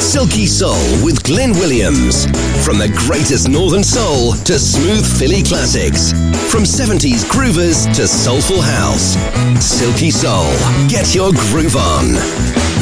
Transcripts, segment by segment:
Silky Soul with Glenn Williams. From the greatest Northern Soul to smooth Philly classics. From 70s groovers to soulful house. Silky Soul. Get your groove on.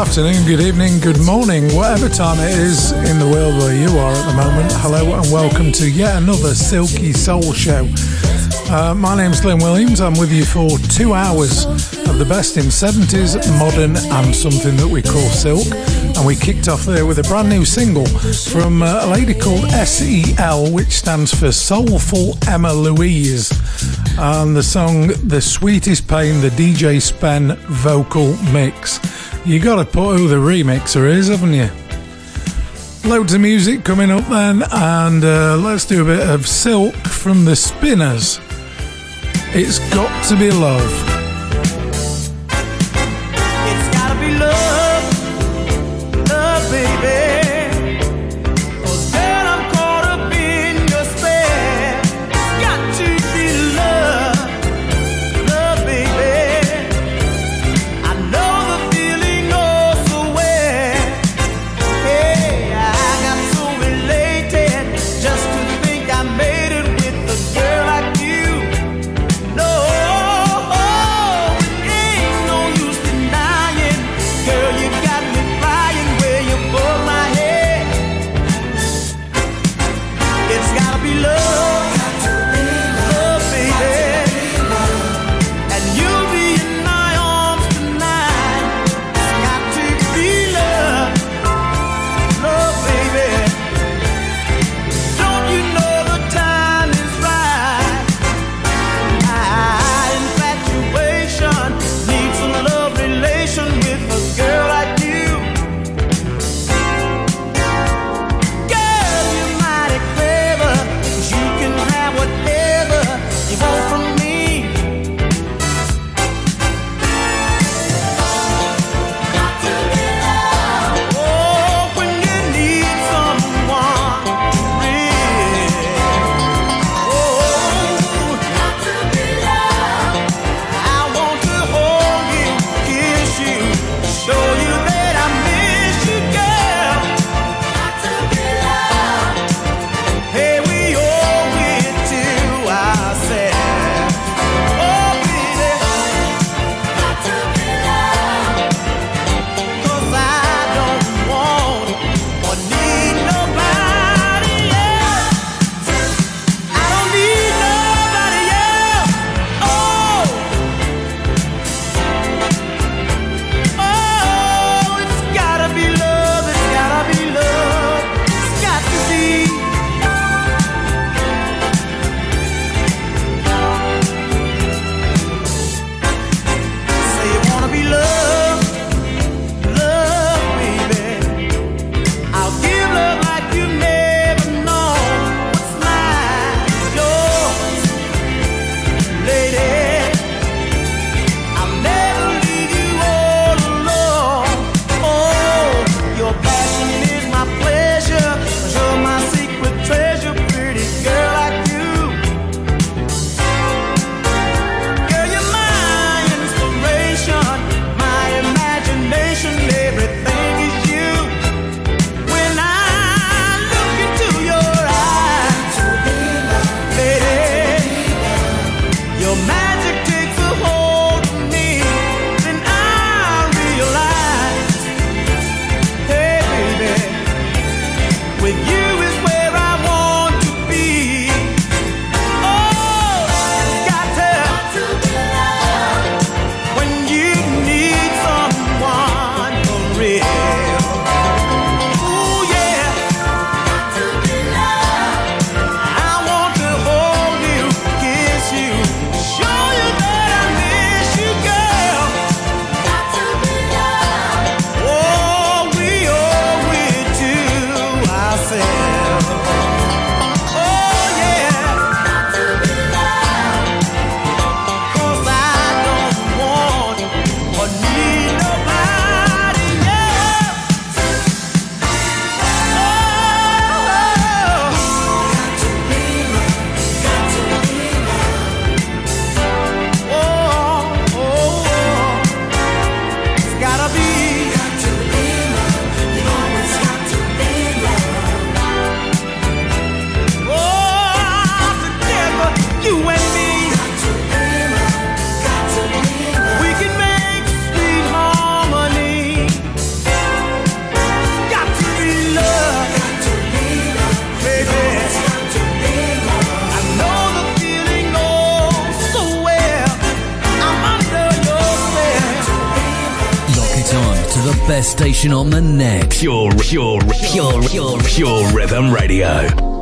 Afternoon, good evening, good morning, whatever time it is in the world where you are at the moment. Hello and welcome to yet another Silky Soul Show. Uh, my name's Glenn Williams. I'm with you for two hours of the best in 70s, modern, and something that we call silk. And we kicked off there with a brand new single from uh, a lady called SEL, which stands for Soulful Emma Louise. And the song The Sweetest Pain, the DJ Spen vocal mix. You gotta put who the remixer is, haven't you? Loads of music coming up then, and uh, let's do a bit of Silk from the Spinners. It's got to be love. To the best station on the net. Pure, pure, pure, pure, pure rhythm radio.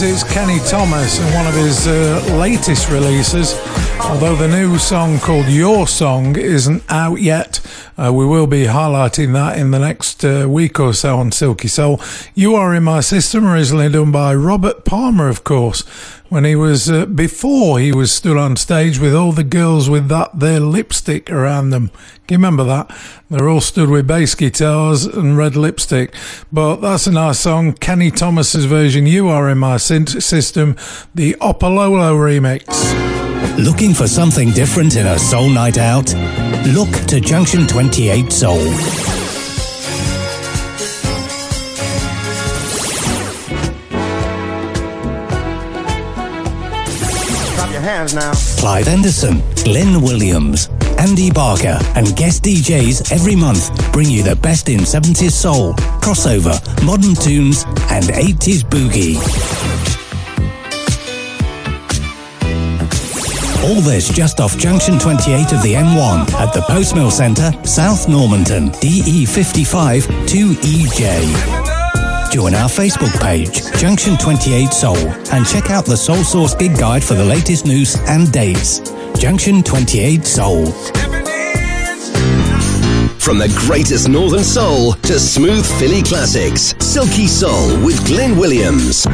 Kenny Thomas and one of his uh, latest releases. Although the new song called Your Song isn't out yet, uh, we will be highlighting that in the next uh, week or so on Silky Soul. You Are in My System, originally done by Robert Palmer, of course. When he was uh, before he was stood on stage with all the girls with that their lipstick around them. Can you remember that? They're all stood with bass guitars and red lipstick. But that's a nice song. Kenny Thomas's version. You are in my system. The Opolopo remix. Looking for something different in a soul night out? Look to Junction 28 Soul. Now. Clive Anderson, Glenn Williams, Andy Barker, and guest DJs every month bring you the best in 70s soul, crossover, modern tunes, and 80s boogie. All this just off Junction 28 of the M1 at the Postmill Centre, South Normanton, DE55 2EJ. Join our Facebook page, Junction 28 Soul, and check out the Soul Source gig guide for the latest news and dates. Junction 28 Soul. From the greatest Northern Soul to smooth Philly classics, Silky Soul with Glenn Williams.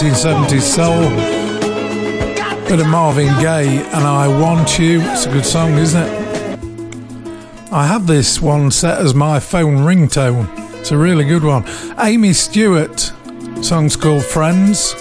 1970s soul. Bit of Marvin Gaye and I Want You. It's a good song, isn't it? I have this one set as my phone ringtone. It's a really good one. Amii Stewart, song's called Friends.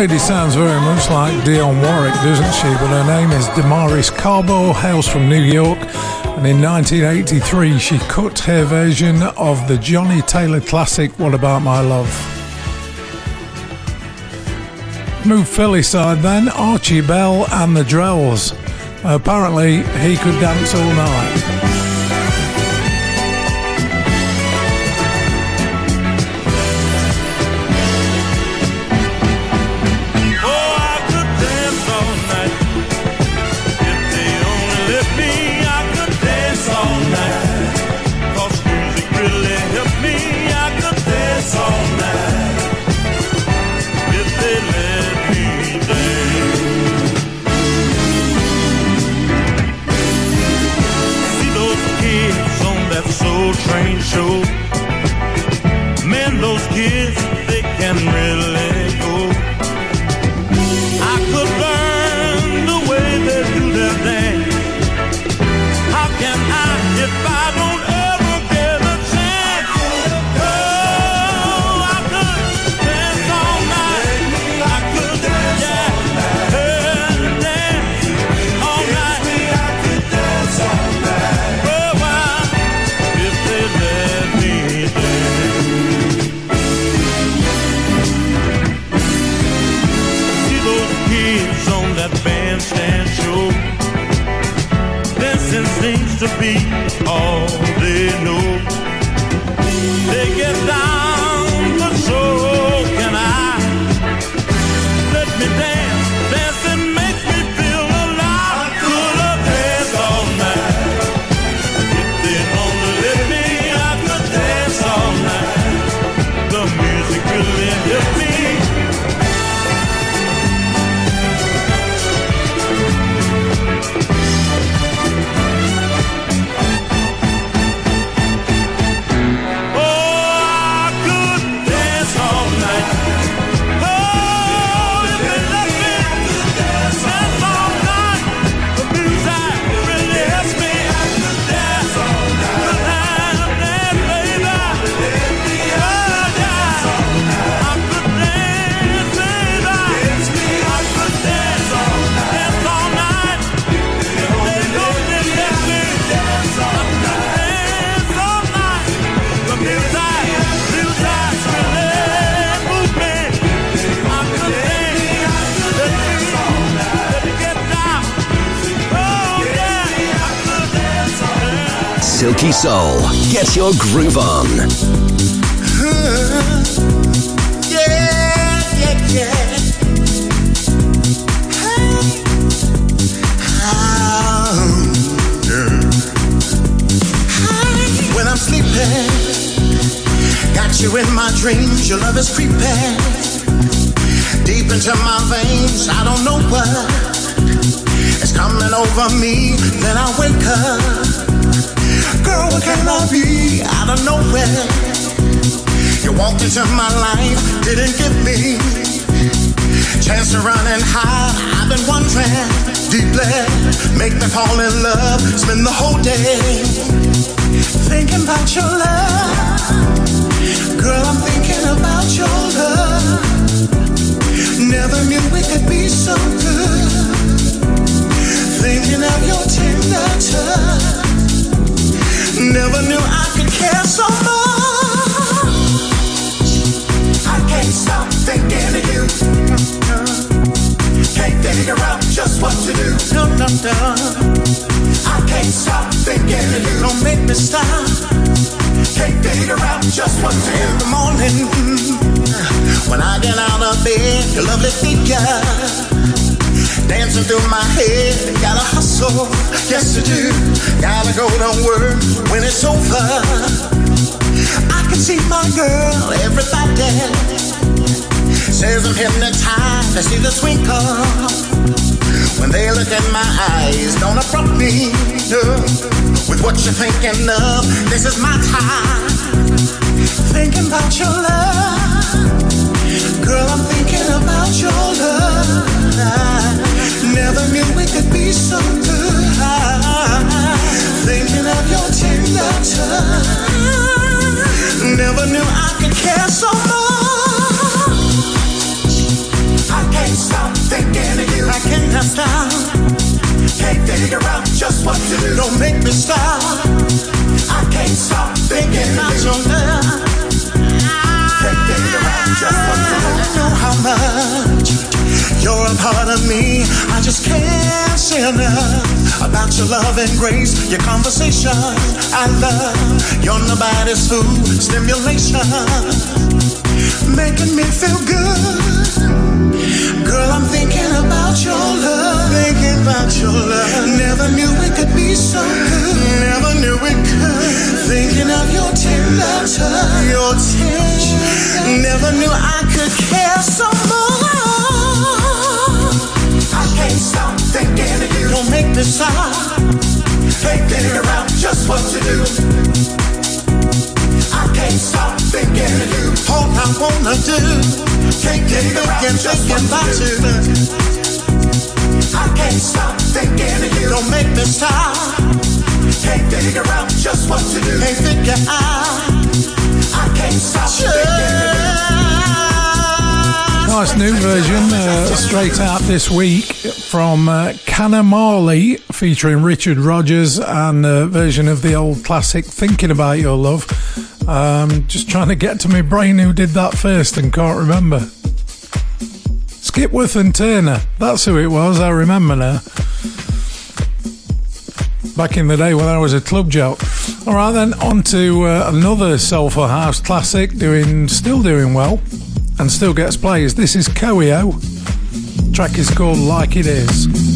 Lady sounds very much like Dionne Warwick, doesn't she? But her name is Damaris Carbaugh, hails from New York. And in 1983, she cut her version of the Johnnie Taylor classic, What About My Love? Move Philly side then, Archie Bell and the Drells. Apparently, he could dance all night. show Silky Soul. Get your groove on. Yeah, yeah, yeah. Ah. When I'm sleeping, got you in my dreams. Your love is creeping deep into my veins. I don't know what is coming over me. Then I wake up. Girl, what can I be? Out of nowhere. You walked into my life, didn't give me chance to run and hide. I've been wondering deeply, make me fall in love. Spend the whole day thinking about your love. Girl, I'm thinking about your love. Never knew it could be so good. Thinking of your tender touch. Never knew I could care so much. I can't stop thinking of you. Can't figure out just what to do. I can't stop thinking of you. Don't make me stop. Can't figure out just what to do. In the morning, when I get out of bed, lovely figure dancing through my head. Gotta hustle, yes to do. Gotta go to work when it's over. I can see my girl, everybody says I'm hypnotized. I see the twinkle when they look in my eyes. Don't approach me no, with what you're thinking of. This is my time. Thinking about your love, girl. I'm thinking about your love. Never knew we could be so good. Thinking of your tender touch. Never knew I could care so much. I can't stop thinking of you. I can't stop. Can't just what to do. Don't make me stop. I can't stop thinking about your love. Can't figure out just what to do. Know how much you're a part of me. I just can't say enough about your love and grace, your conversation. I love your nobody's food stimulation, making me feel good. Girl, I'm thinking about your love. Thinking about your love. Never knew it could be so good. Never knew it could. Thinking of your tender touch. Your touch. Never knew I could care so much. I can't stop thinking of you. Don't make me stop. Figure out just what to do. I can't stop thinking of you. All I wanna do, can't get thinking, thinking about you. I can't stop thinking of you. Don't make me stop. Can't figure out just what to do. Can't figure out. I can't stop thinking of you. Nice new version, uh, straight out this week from uh, Canna Marley featuring Richard Rogers and a version of the old classic Thinking About Your Love. Um, just trying to get to my brain who did that first and can't remember. Skipworth and Turner, that's who it was, I remember now. back in the day when I was a club jock. All right, then on to uh, another soulful house classic, doing still doing well, and still gets plays. This is Coeo. Track is called Like It Is.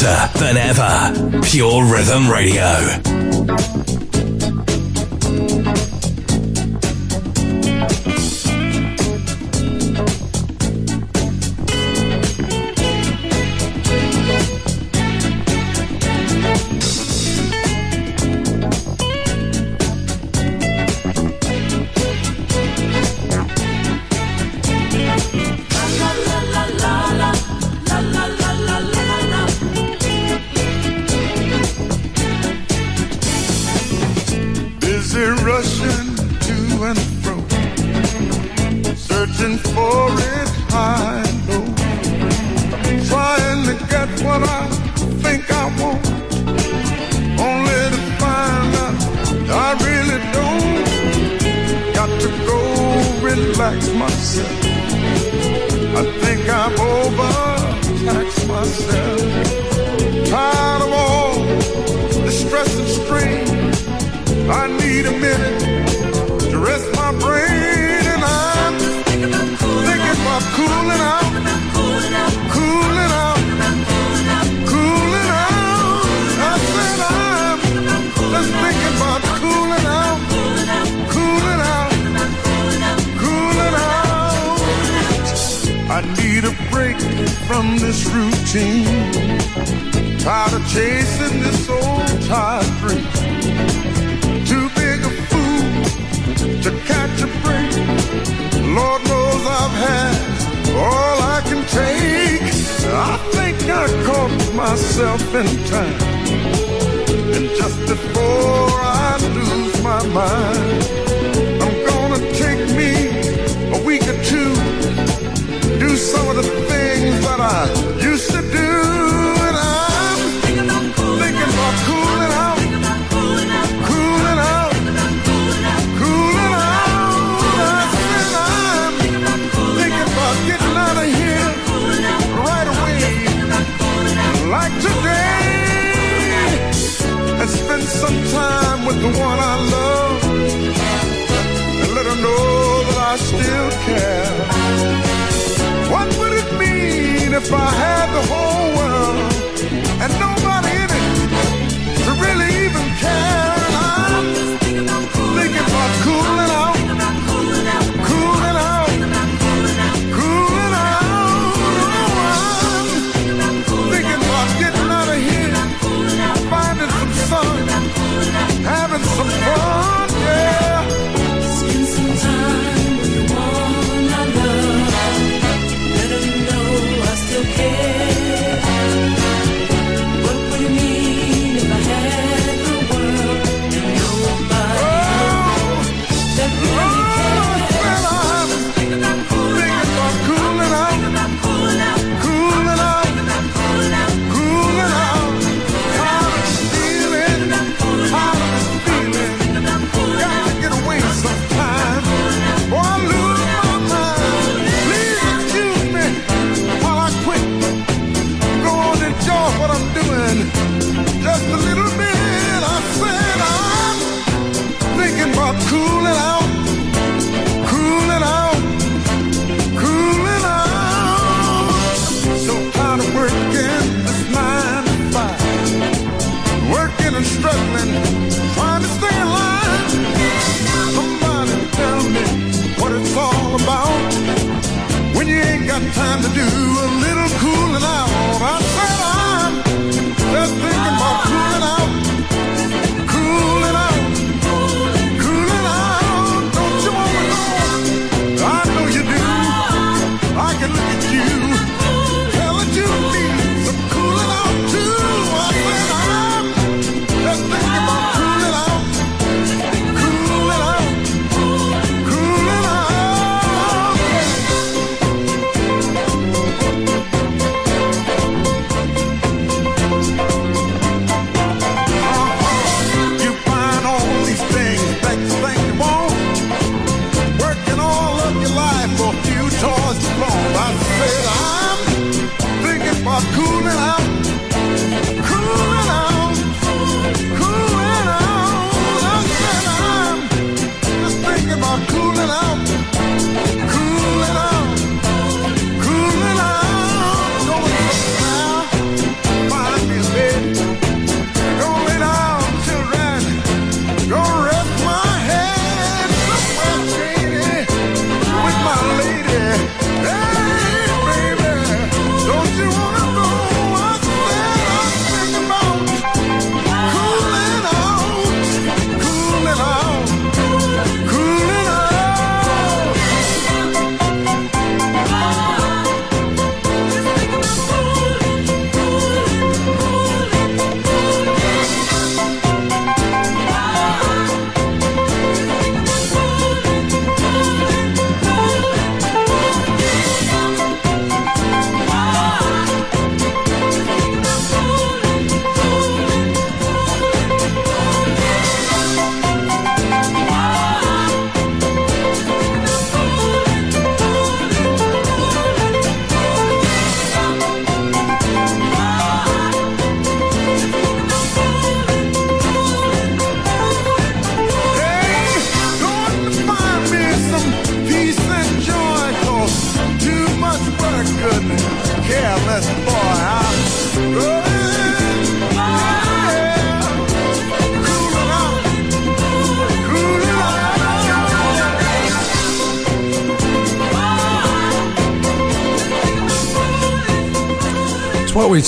Than ever. Pure Rhythm Radio.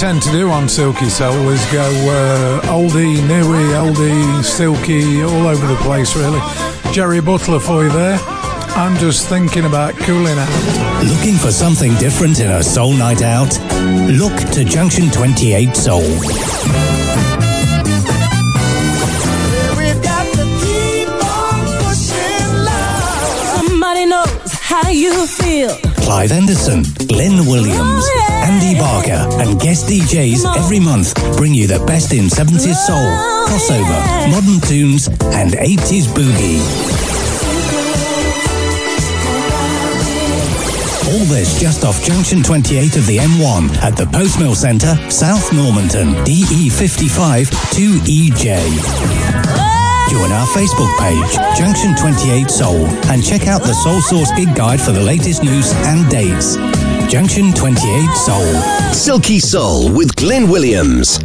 tend to do on Silky Soul is go uh, oldie, newie, oldie, silky, all over the place, really. Jerry Butler for you there. I'm just thinking about cooling out. Looking for something different in a soul night out? Look to Junction 28 Soul. Clive Anderson, Glyn Williams, Andy Barker and guest DJs every month bring you the best in 70s soul, crossover, modern tunes, and 80s boogie. All this just off junction 28 of the M1 at the Postmill Centre, South Normanton, DE55 2EJ. Join our Facebook page, Junction 28 Soul, and check out the Soul Source gig guide for the latest news and dates. Junction 28 Soul. Silky Soul with Glyn Williams.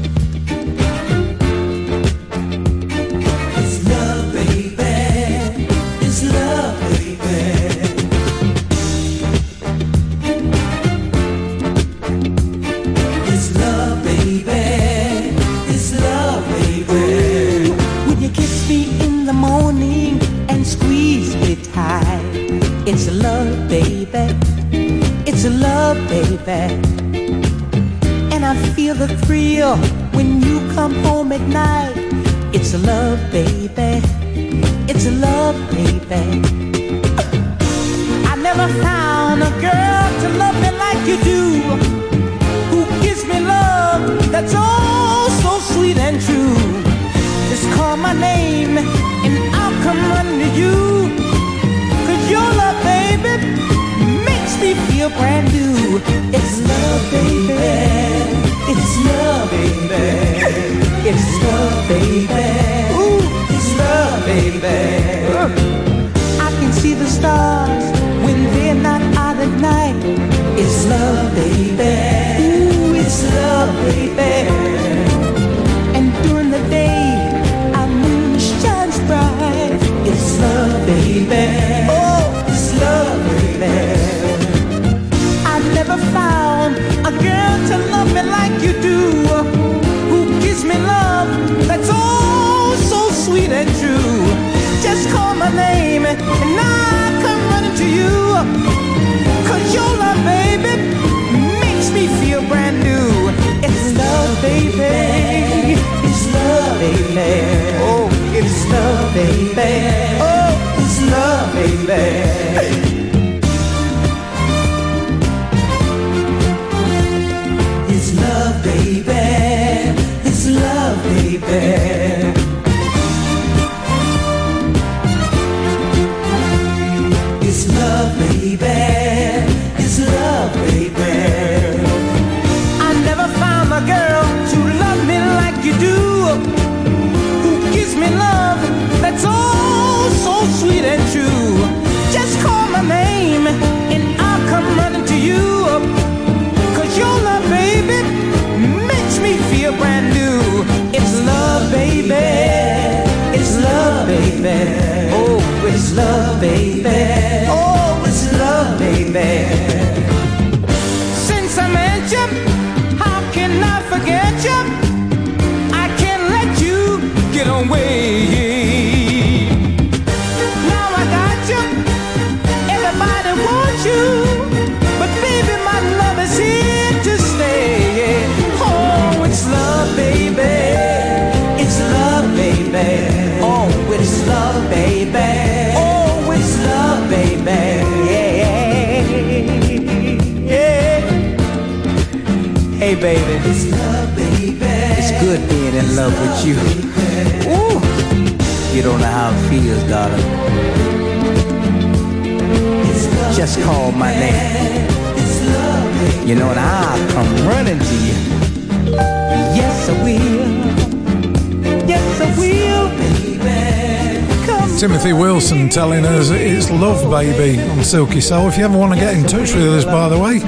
Silky Soul. If you ever want to get in touch with us, by the way,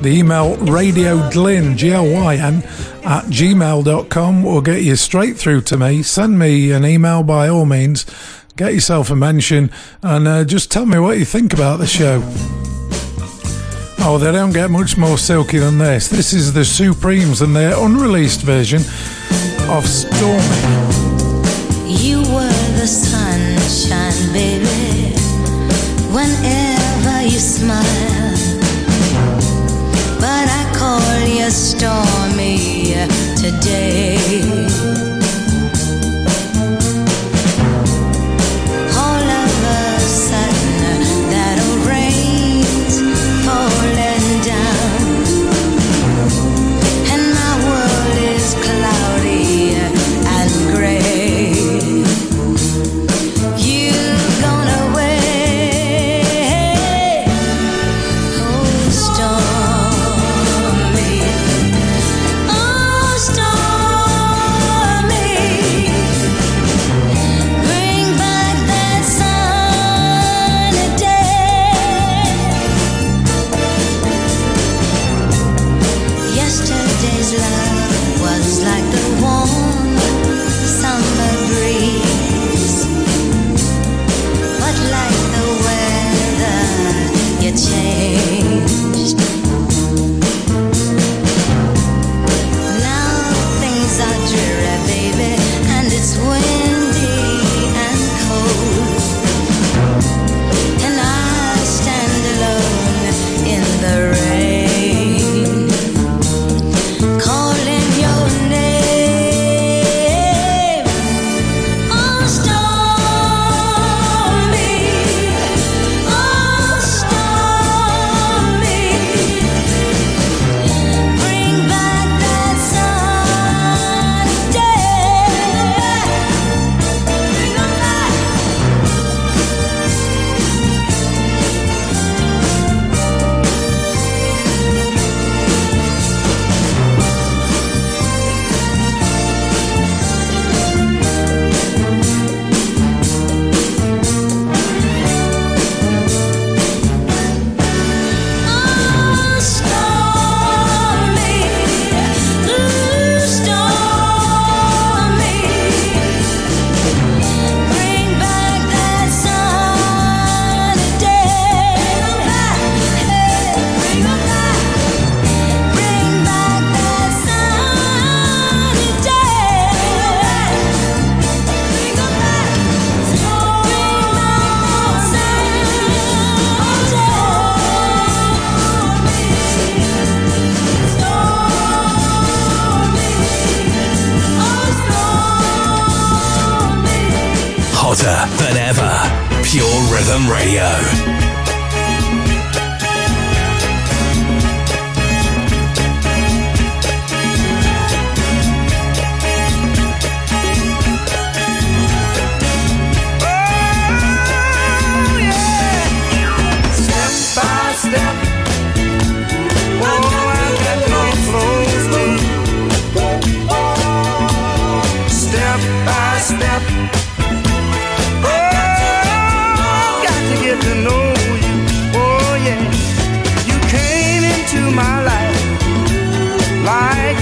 the email radio glyn, G-L-Y-N, at gmail.com will get you straight through to me. Send me an email by all means. Get yourself a mention and uh, just tell me what you think about the show. Oh, they don't get much more silky than this. This is the Supremes and their unreleased version of Stormy. You were the sunshine, baby. When you smile. But I call you stormy today. 来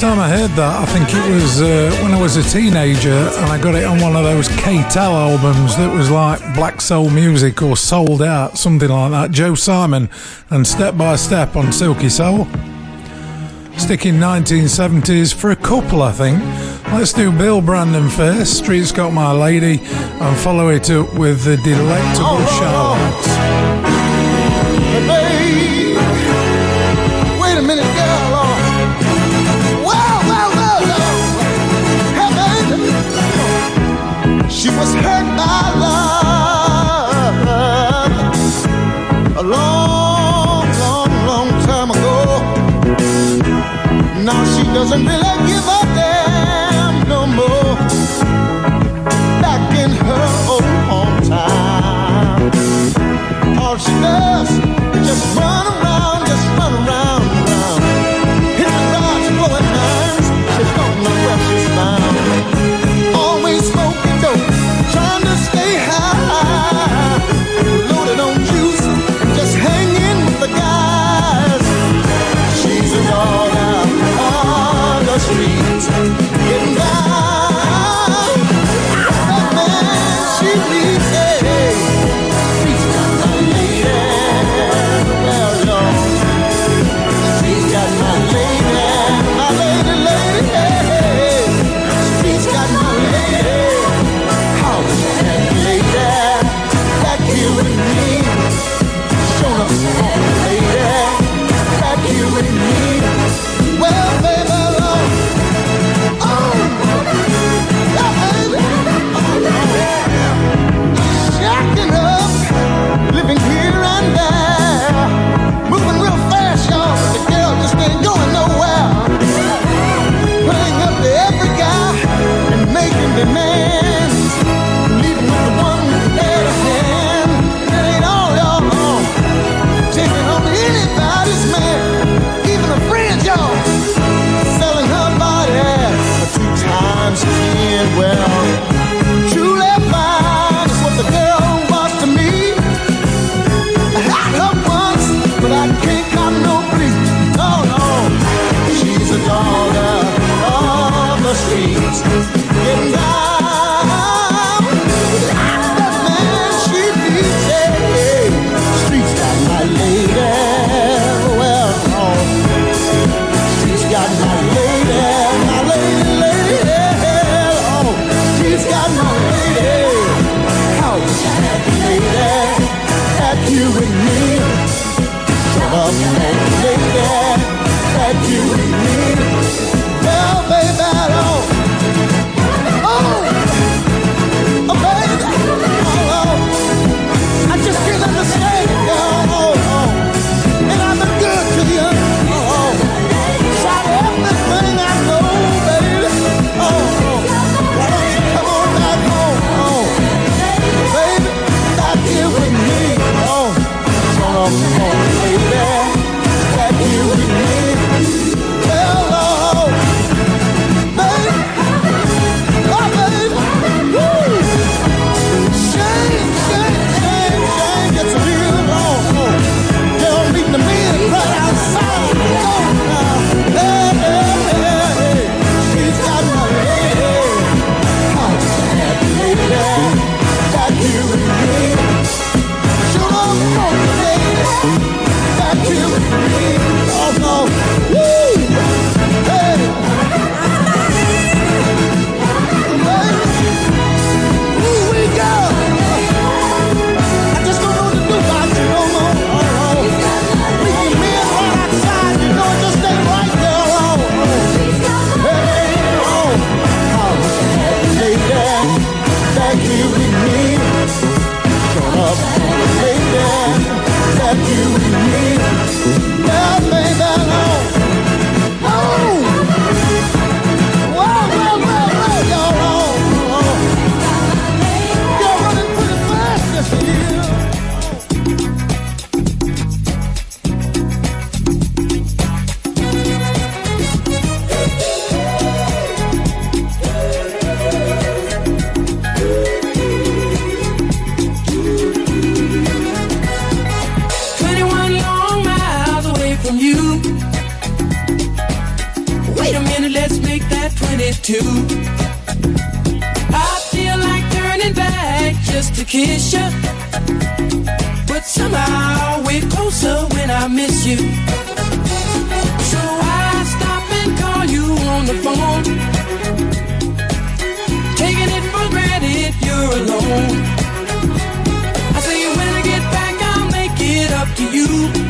First time I heard that, I think it was uh, when I was a teenager and I got it on one of those K-Tel albums that was like Black Soul Music or Sold Out, something like that. Joe Simon and Step by Step on Silky Soul. Sticking 1970s for a couple, I think. Let's do Bill Brandon first, Street's Got My Lady, and follow it up with the Delectable oh, Oh, oh. She was hurt by love a long, long, long time ago. Now she doesn't really give. trees make that 22. I feel like turning back just to kiss you. But somehow we're closer when I miss you. So I stop and call you on the phone. Taking it for granted you're alone. I say when I get back, I'll make it up to you.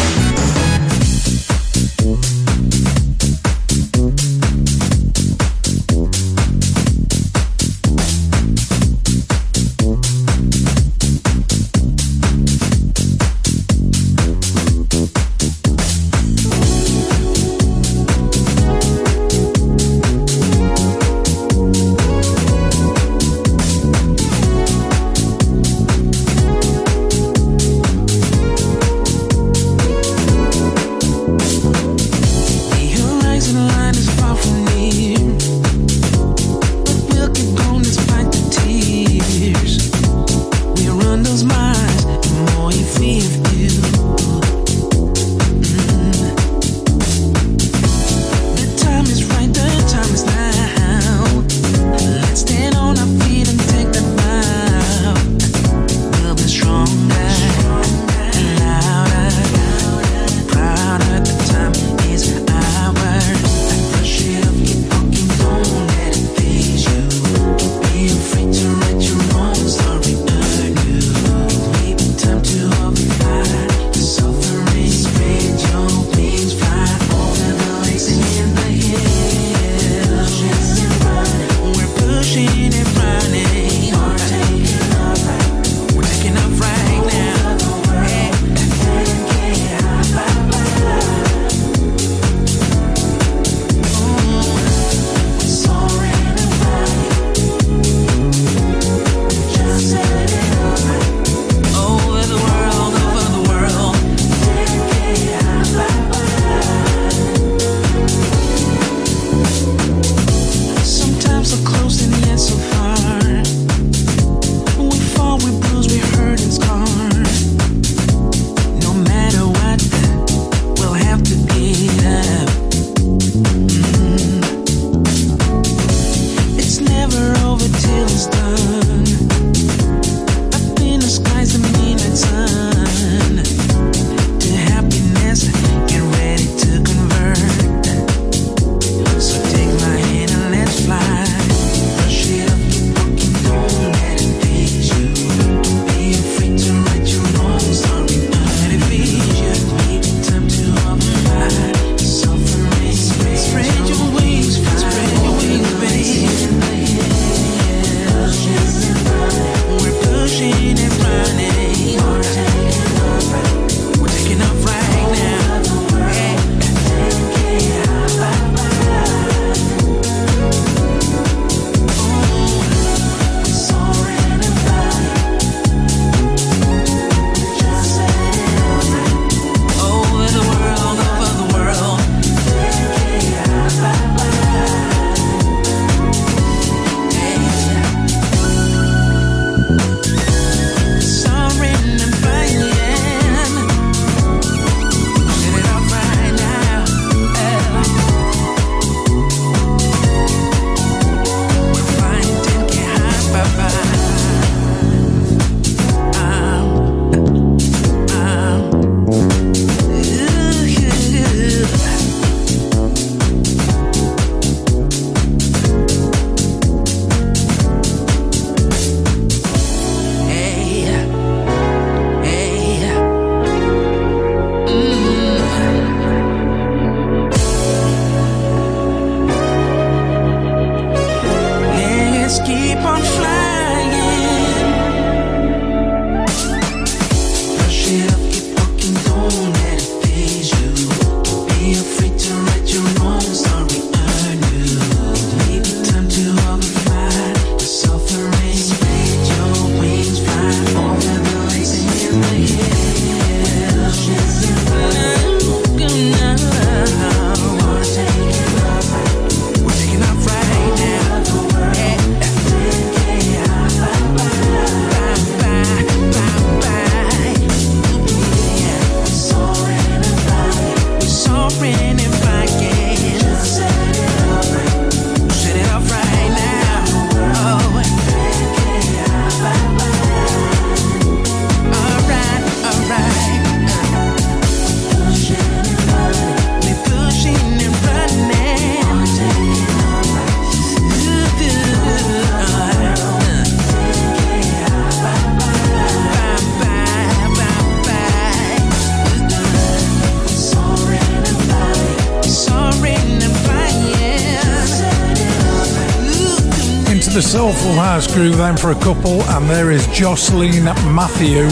the Soulful House Groove then for a couple, and there is Jocelyn Matthew,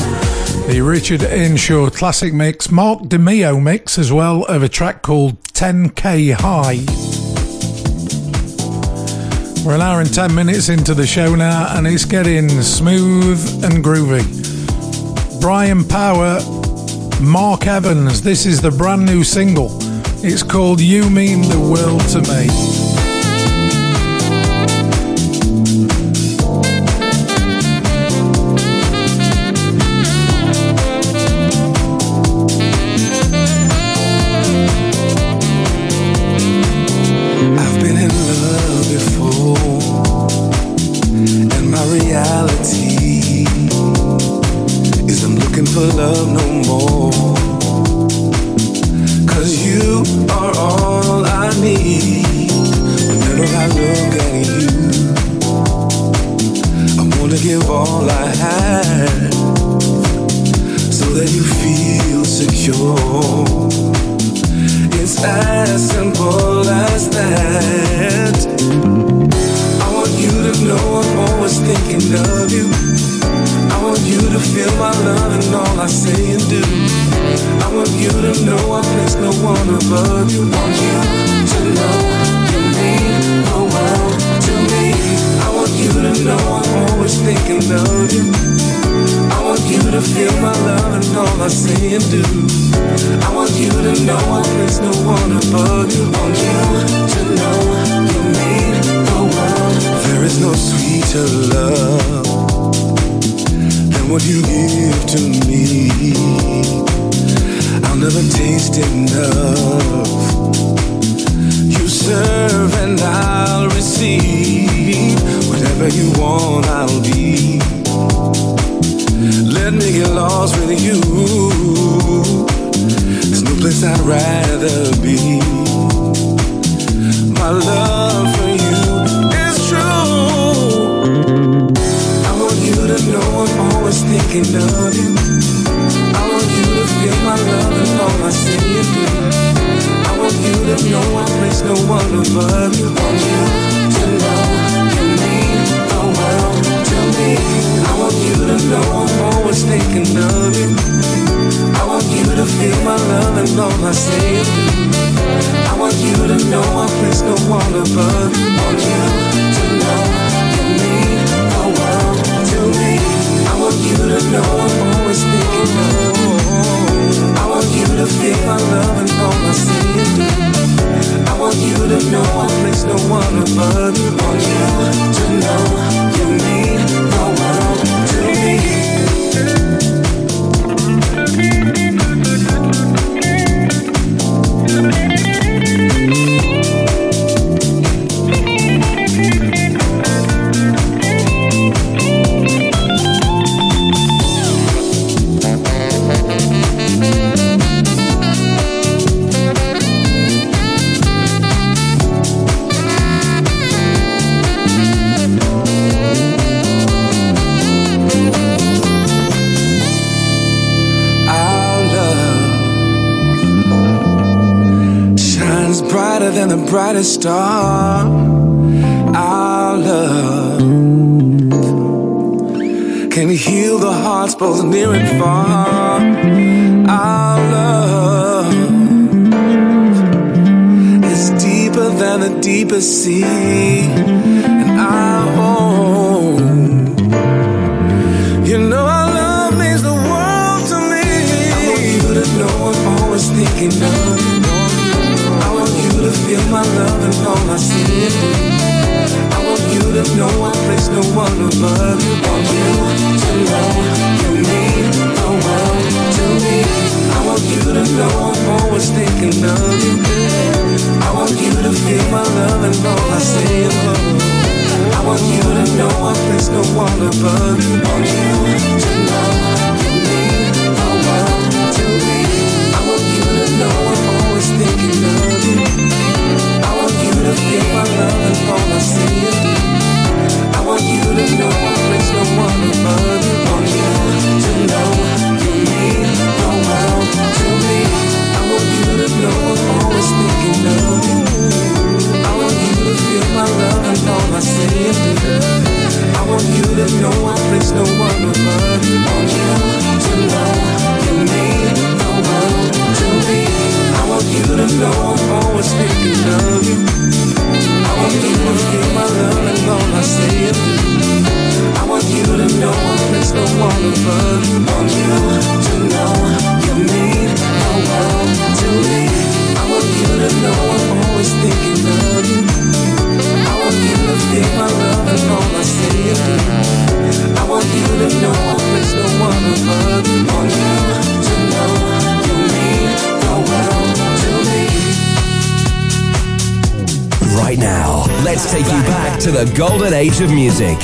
the Richard Earnshaw classic mix, Mark DeMio mix as well of a track called 10K High. We're an hour and 10 minutes into the show now, and it's getting smooth and groovy. Brian Power, Mark Evans, this is the brand new single. It's called You Mean the World to Me. our love. Can heal the hearts both near and far? Our love is deeper than the deepest sea and I hope you know our love means the world to me. I want you to know I'm always thinking of feel my love and all I see in you. I want you to know I place no one above you. Want you to know you mean the world to me. I want you to know I'm always thinking of you. I want you to feel my love and all I say is love. I want you to know I place no one above you. Want you to know you mean the world to me. I want you to know I'm always thinking of you. I want you to feel my love and I want you to know one above. Want you oh, to know you mean the world to me. I want you to know I'm always thinking of you. I want you to feel my love and I want you to know one above. Want you oh, to know you mean the world to me. I want you to know I'm always thinking of you. I want you to feel my love and I say you. I want you to know I place no one above you. Want you to know you mean the world to me. I want you to know I'm always thinking of you. I want you to feel my love and all I say you. I want you to know I place no one above you. Want you Right now, let's take you back to the golden age of music.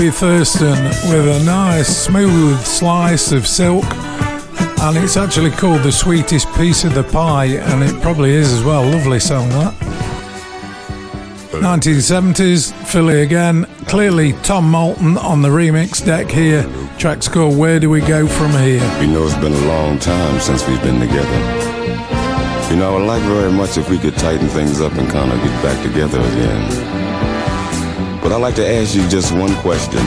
Bobby Thurston with a nice smooth slice of silk, and it's actually called The Sweetest Piece of the Pie, and it probably is as well. Lovely song, that. 1970s, Philly again. Clearly, Tom Moulton on the remix deck here. Track score Where Do We Go From Here? You know, it's been a long time since we've been together. You know, I would like very much if we could tighten things up and kind of get back together again. But I'd like to ask you just one question.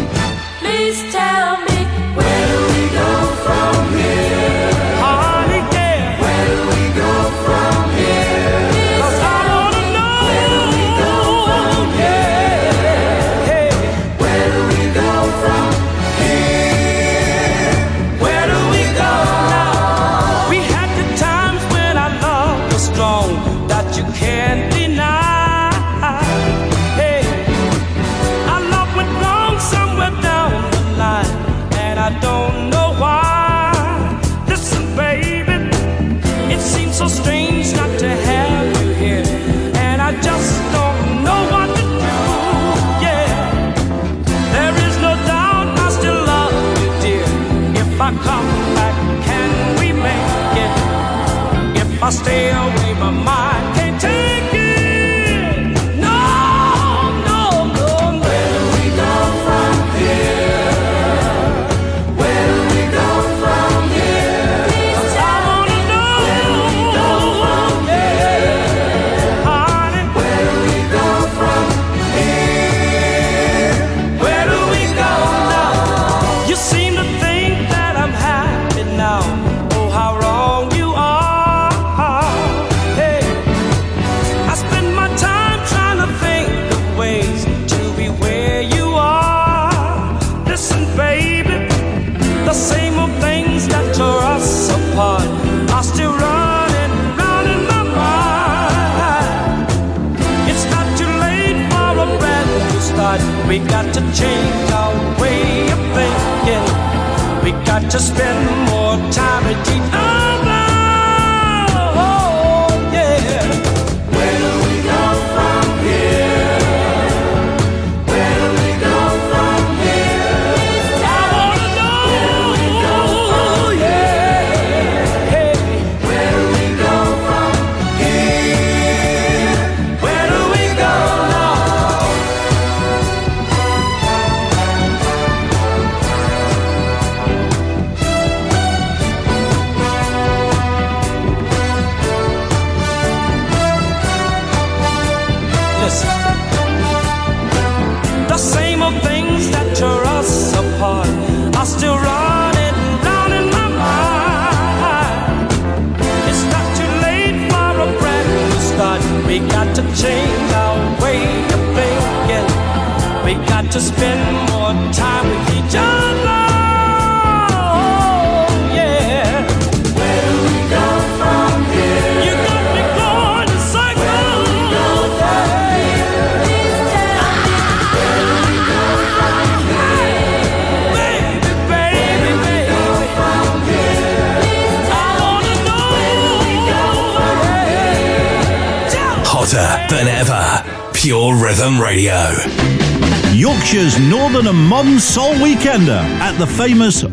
Soul Weekender at the famous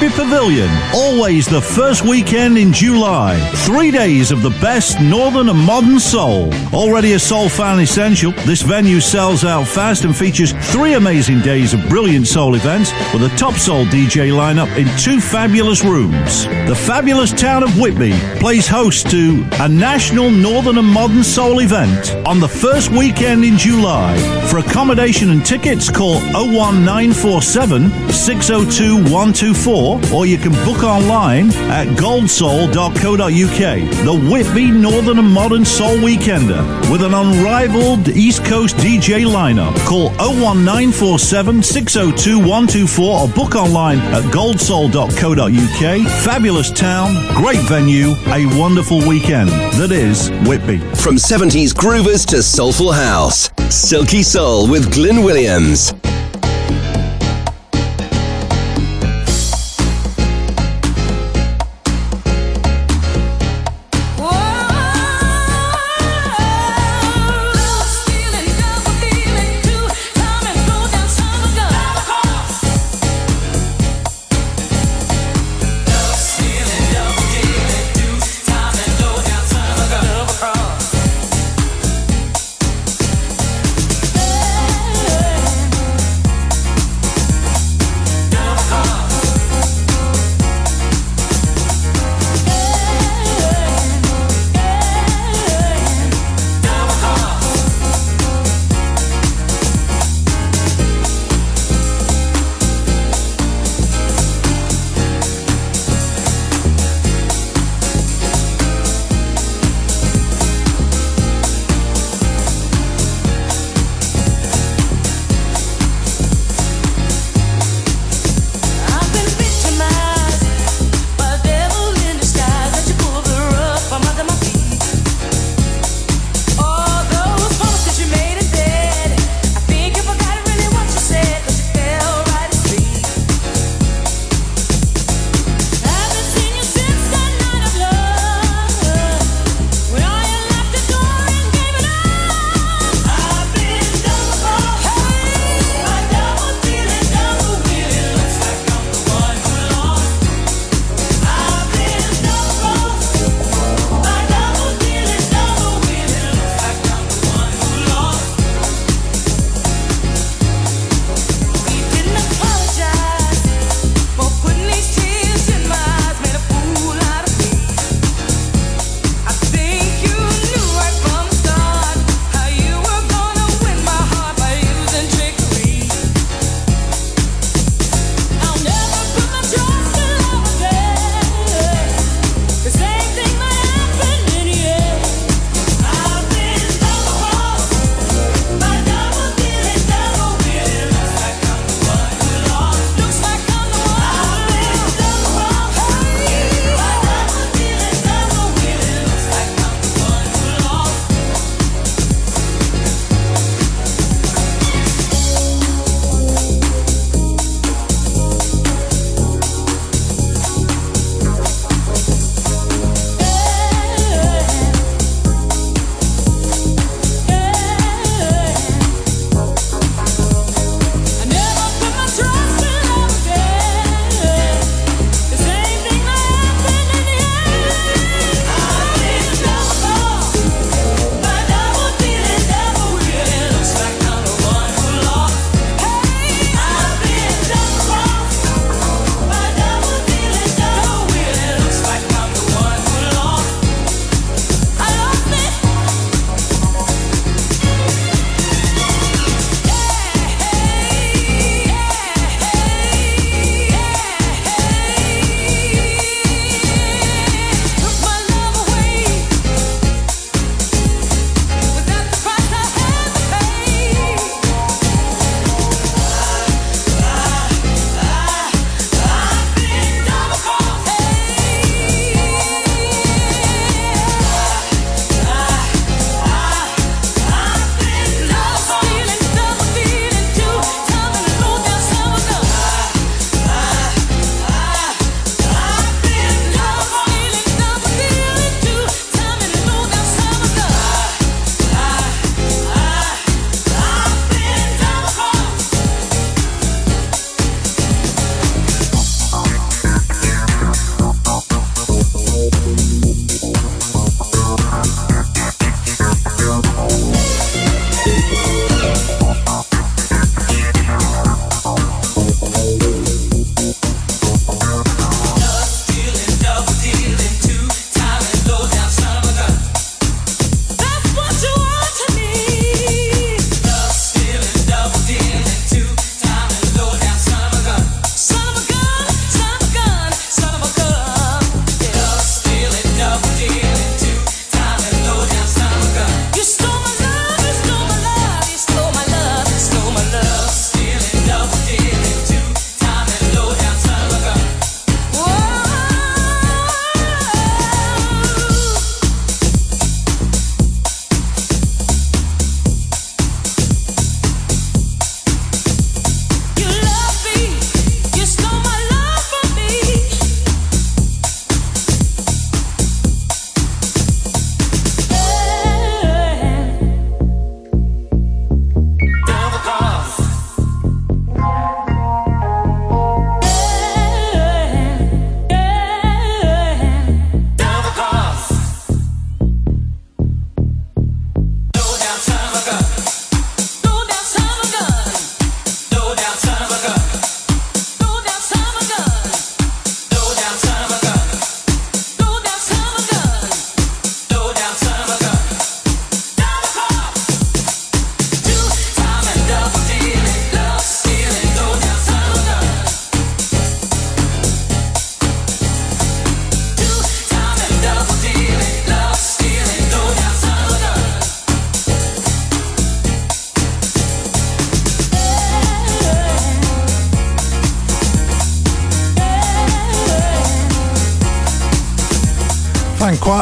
Whitby Pavilion. Always the first weekend in July. Three days of the best Northern and Modern Soul. Already a soul fan essential, this venue sells out fast and features three amazing days of brilliant soul events with a top soul DJ lineup in two fabulous rooms. The fabulous town of Whitby plays host to a national Northern and Modern Soul event on the first weekend in July. For accommodation and tickets, call 01947 602 124 or you can book online at goldsoul.co.uk. The Whitby Northern and Modern Soul Weekender with an unrivaled East Coast DJ lineup. Call 01947 602 124 or book online at goldsoul.co.uk. Fabulous town, great venue, a wonderful weekend. That is Whitby. From 70s groovers to soulful house. Silky Soul with Glyn Williams.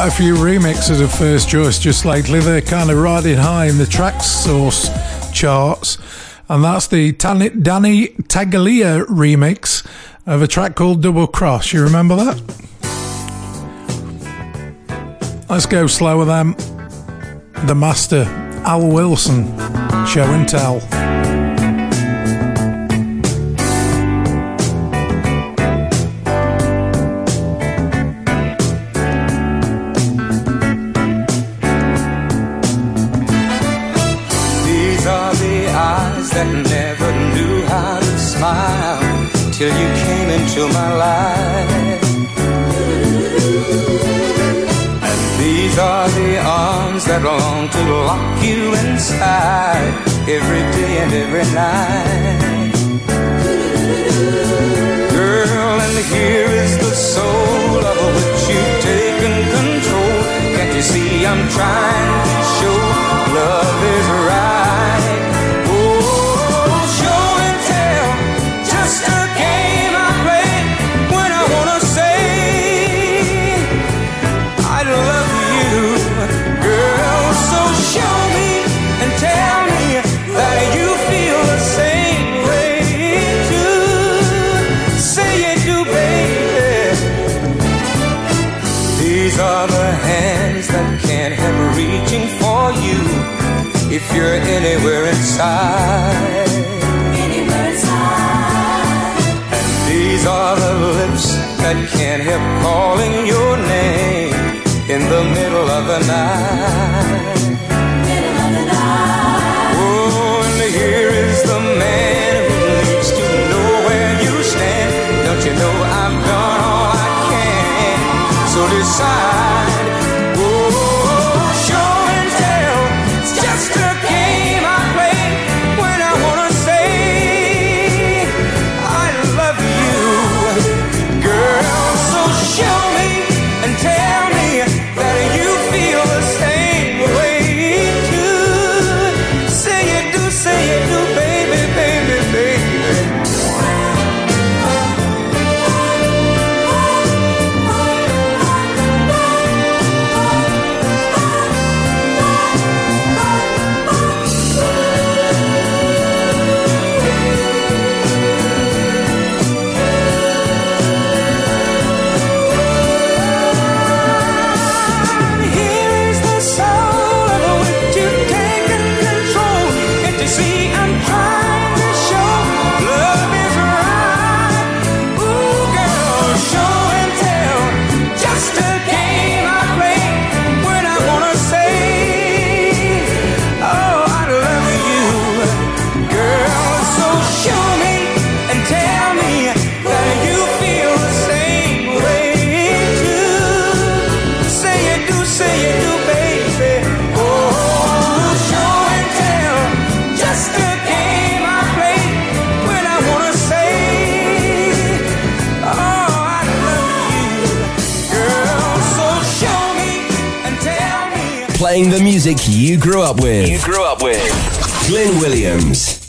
quite a few remixes of First Choice just lately. They're kind of riding high in the Traxsource charts. And that's the Tan- Danny Tenaglia remix of a track called Double Cross. You remember that? Let's go slower then. The master, Al Wilson, show and tell. till you came into my life. And these are the arms that long to lock you inside every day and every night. Girl, and here is the soul of which you've taken control. Can't you see I'm trying? you're anywhere inside. Anywhere inside. And these are the lips that can't help calling your name in the middle of the night. music you grew up with. You grew up with. Glyn Williams.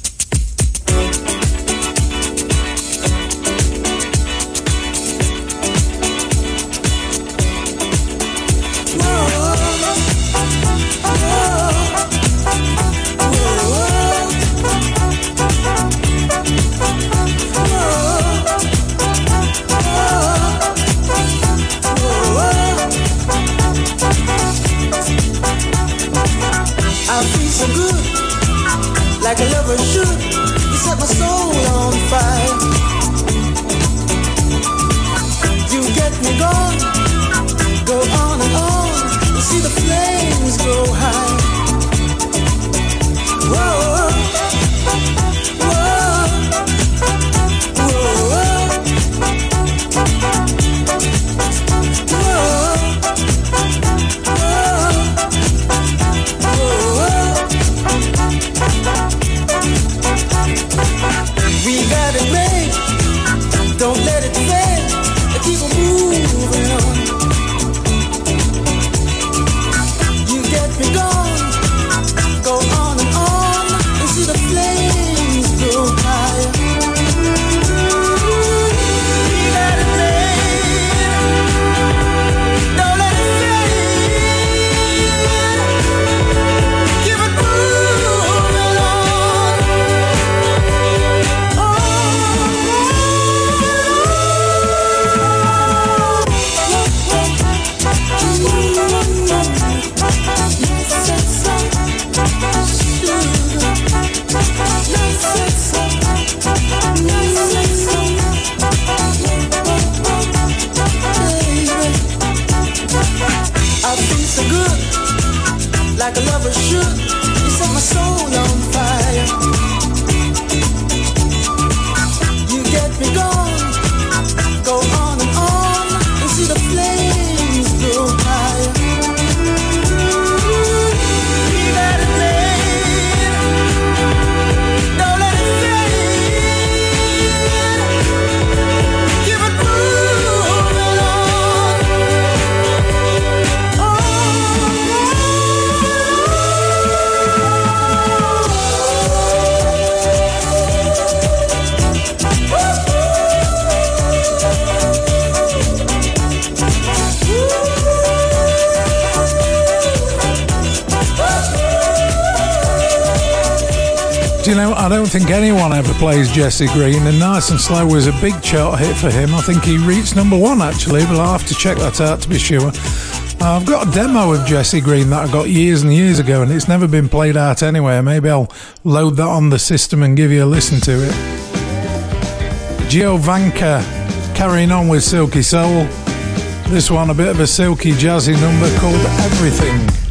think anyone ever plays Jesse Green, and Nice and Slow was a big chart hit for him. I think he reached number one actually, but I'll have to check that out to be sure. Uh, I've got a demo of Jesse Green that I got years and years ago, and it's never been played out anywhere. Maybe I'll load that on the system and give you a listen to it. Giovanca carrying on with Silky Soul. This one, a bit of a silky jazzy number called Everything.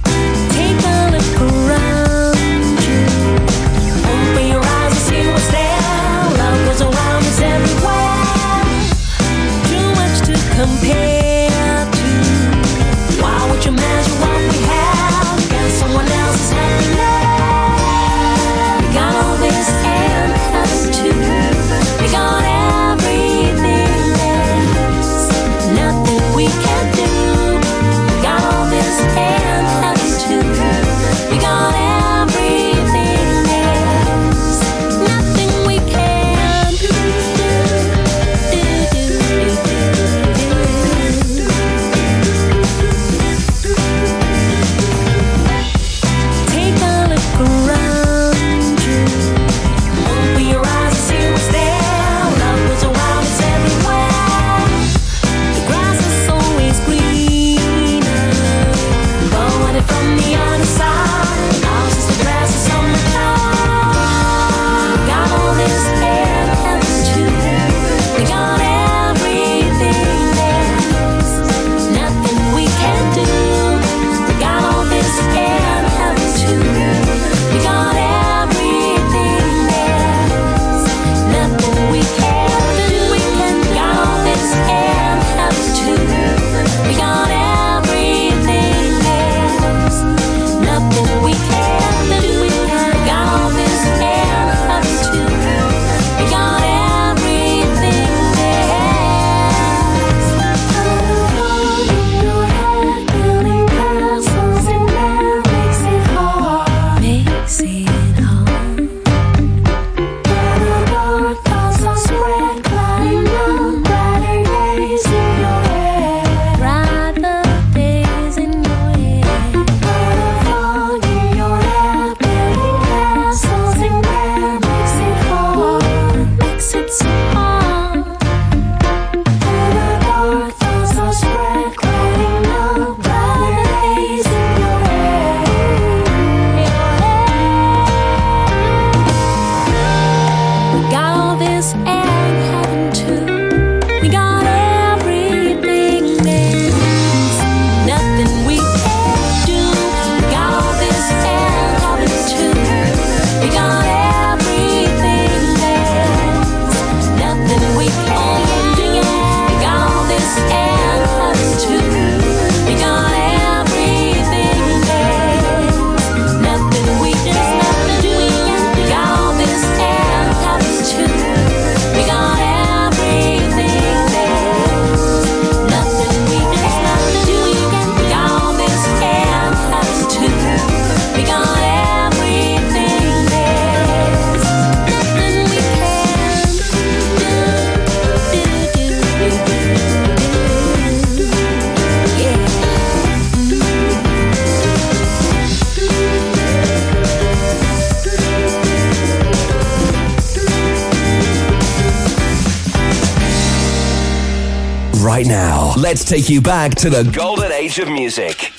Let's take you back to the golden age of music.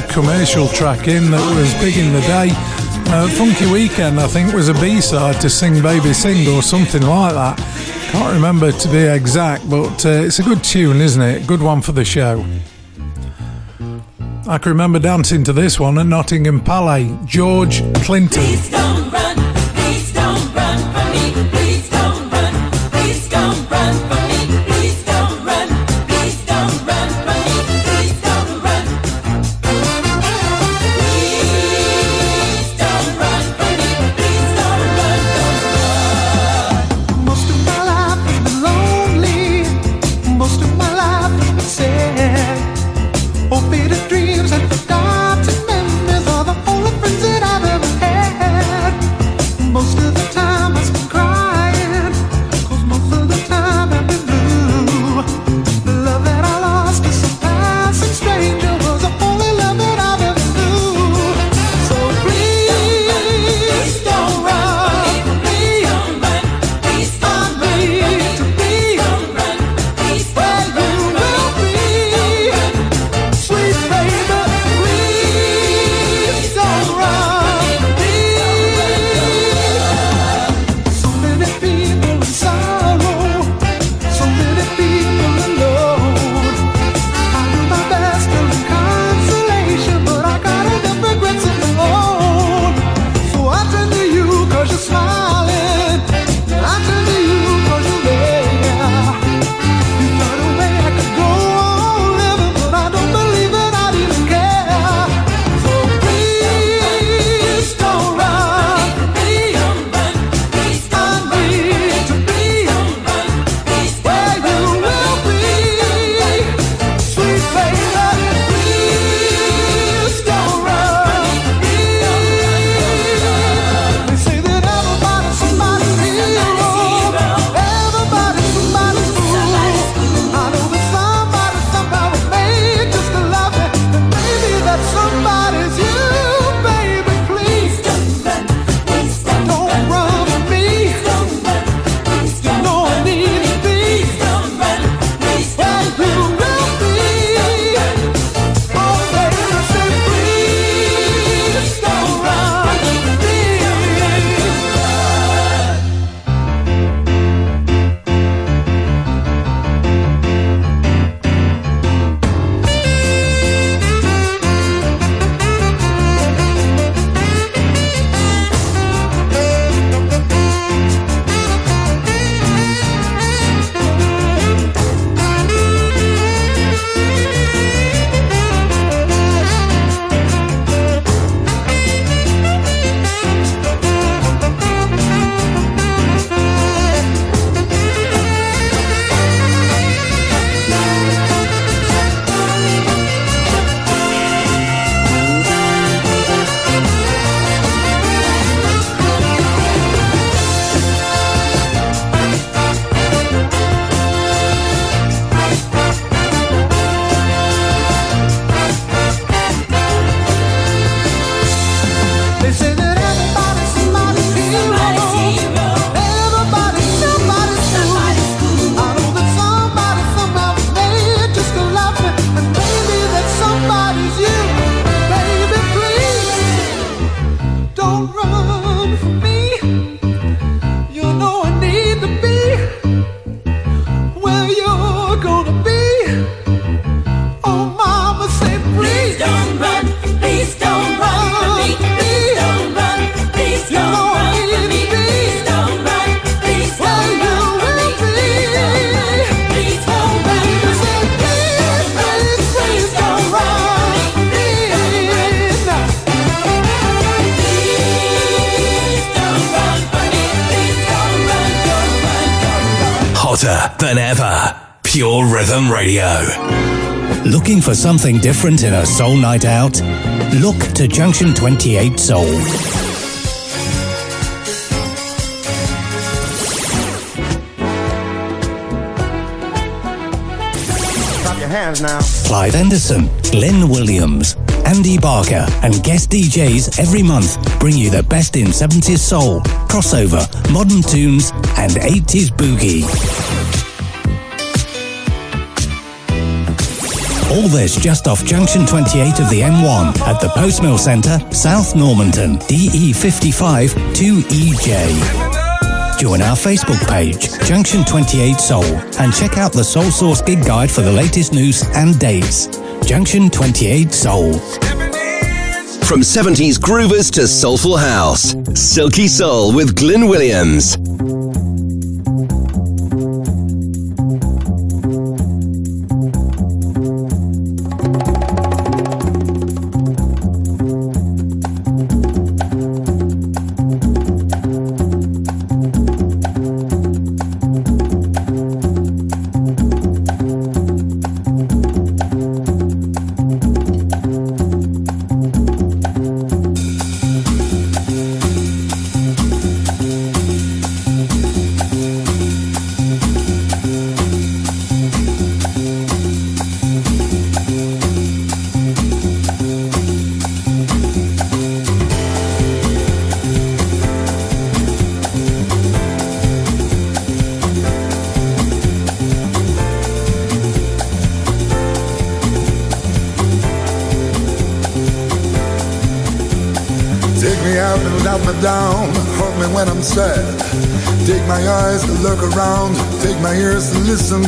now commercial track in that was big in the day. Uh, Funky Weekend, I think, was a B side to Sing Baby Sing or something like that. Can't remember to be exact, but uh, it's a good tune, isn't it? Good one for the show. I can remember dancing to this one at Nottingham Palais. George Clinton. Please don't run, please don't run from me. something different in a soul night out? Look to Junction 28 Soul. Clive Anderson, Glyn Williams, Andy Barker, and guest DJs every month bring you the best in 70s soul, crossover, modern tunes, and 80s boogie. All this just off junction 28 of the M1 at the Postmill Centre, South Normanton, E DE55 2EJ. Join our Facebook page, Junction 28 Soul, and check out the Soul Source gig guide for the latest news and dates. Junction 28 Soul. From 70s groovers to soulful house, Silky Soul with Glyn Williams.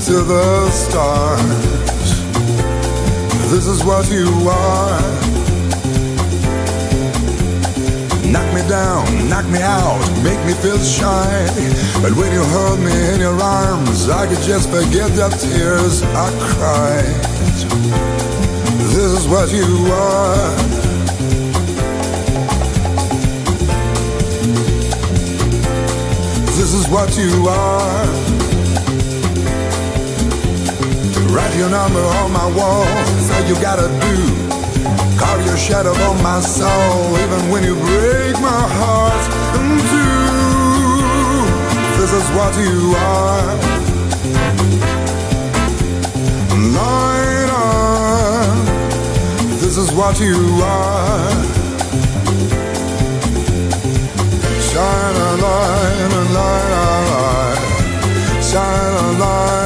To the stars. This is what you are. Knock me down, knock me out, make me feel shy. But when you hold me in your arms, I could just forget the tears I cried. This is what you are. This is what you are. Write your number on my wall. All you gotta do. Carve your shadow on my soul, even when you break my heart in two. This is what you are. Light. This is what you are. Shine a light, a light, a light. Shine a light,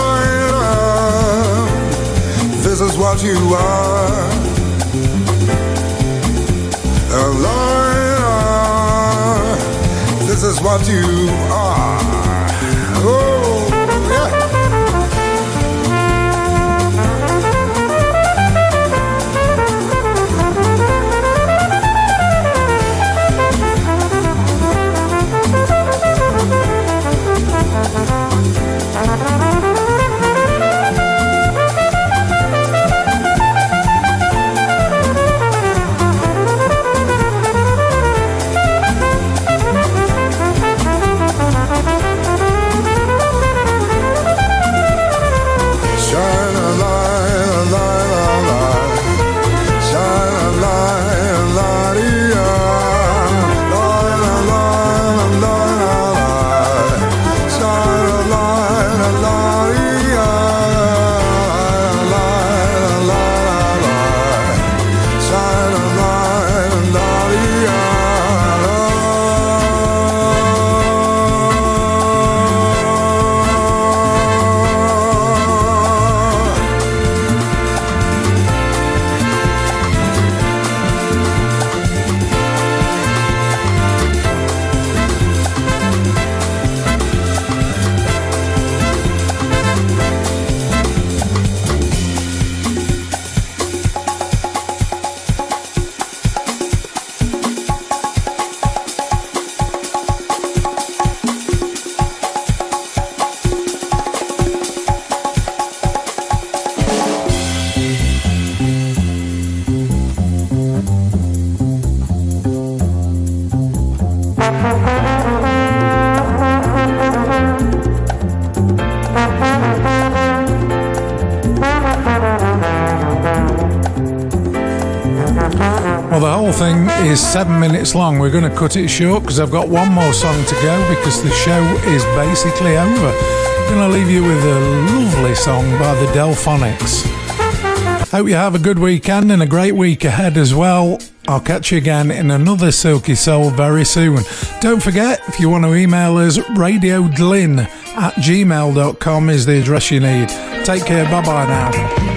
what you are. A liar. This is what you are. Seven minutes long. We're going to cut it short because I've got one more song to go because the show is basically over. I'm going to leave you with a lovely song by the Delphonics. Hope you have a good weekend and a great week ahead as well. I'll catch you again in another Silky Soul very soon. Don't forget, if you want to email us, radiodlin at gmail.com is the address you need. Take care, bye bye now.